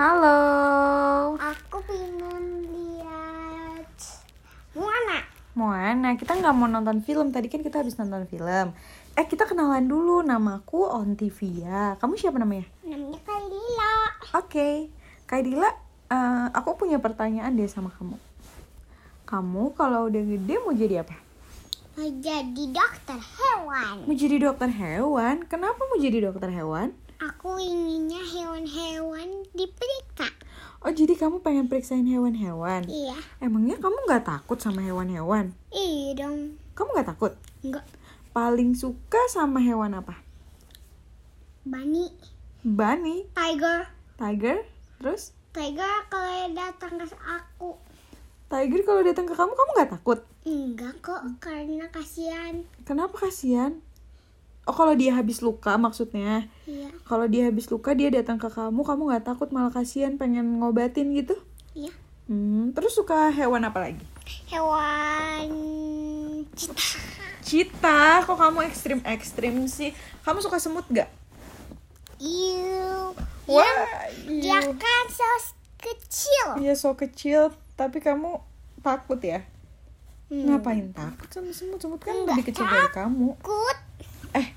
Halo. Aku pengen lihat Moana. Moana, kita nggak mau nonton film. Tadi kan kita habis nonton film. Eh, kita kenalan dulu. Namaku Ontivia. Kamu siapa namanya? Namanya Kalila. Oke. Kak Dila, eh, aku punya pertanyaan deh sama kamu. Kamu kalau udah gede mau jadi apa? Mau jadi dokter hewan. Mau jadi dokter hewan? Kenapa mau jadi dokter hewan? Aku inginnya hewan-hewan. Oh, jadi kamu pengen periksain hewan-hewan? Iya. Emangnya kamu nggak takut sama hewan-hewan? Iya dong. Kamu nggak takut? Enggak. Paling suka sama hewan apa? Bunny. Bunny, Tiger. tiger, terus Tiger kalau datang ke aku. tiger kalau datang ke kamu kamu nggak takut? Enggak kok, karena kasihan. Kenapa kasihan? Oh kalau dia habis luka maksudnya? Iya. Kalau dia habis luka dia datang ke kamu kamu nggak takut malah kasihan pengen ngobatin gitu? Iya. Hmm, terus suka hewan apa lagi? Hewan cita. Cita, kok kamu ekstrim ekstrim sih? Kamu suka semut gak? Iu. Wah, Dia iya. kan so kecil. Iya so kecil, tapi kamu takut ya? Hmm. Ngapain takut sama semut? Semut kan Nggak lebih kecil dari kamu. Takut.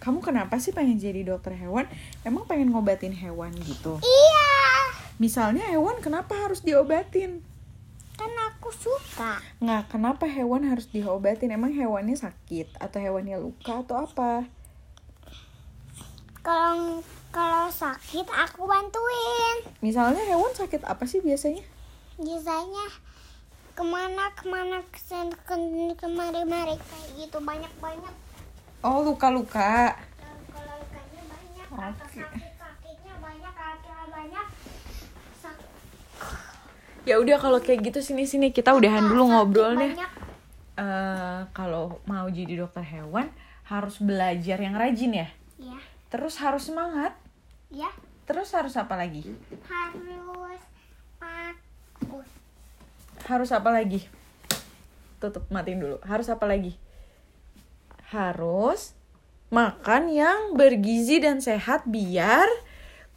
Kamu kenapa sih pengen jadi dokter hewan? Emang pengen ngobatin hewan gitu? Iya. Misalnya hewan kenapa harus diobatin? Kan aku suka. Nggak, kenapa hewan harus diobatin? Emang hewannya sakit? Atau hewannya luka atau apa? Kalau kalau sakit aku bantuin. Misalnya hewan sakit apa sih biasanya? Biasanya ke mana ke mana kesen ke- kemari-mari kayak gitu banyak-banyak. Oh, luka-luka. Kalau lukanya banyak, atau Oke. sakit sakitnya banyak, atau banyak. Ya udah kalau kayak gitu sini-sini kita udahan dulu ngobrol banyak. Eh, kalau mau jadi dokter hewan harus belajar yang rajin ya. Iya, Terus harus semangat. iya. Terus harus apa lagi? Harus bagus. Harus apa lagi? Tutup matiin dulu. Harus apa lagi? Harus makan yang bergizi dan sehat biar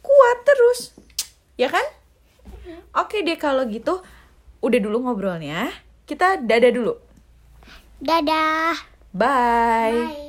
kuat terus. Ya kan? Oke deh kalau gitu udah dulu ngobrolnya. Kita dadah dulu. Dadah. Bye. Bye.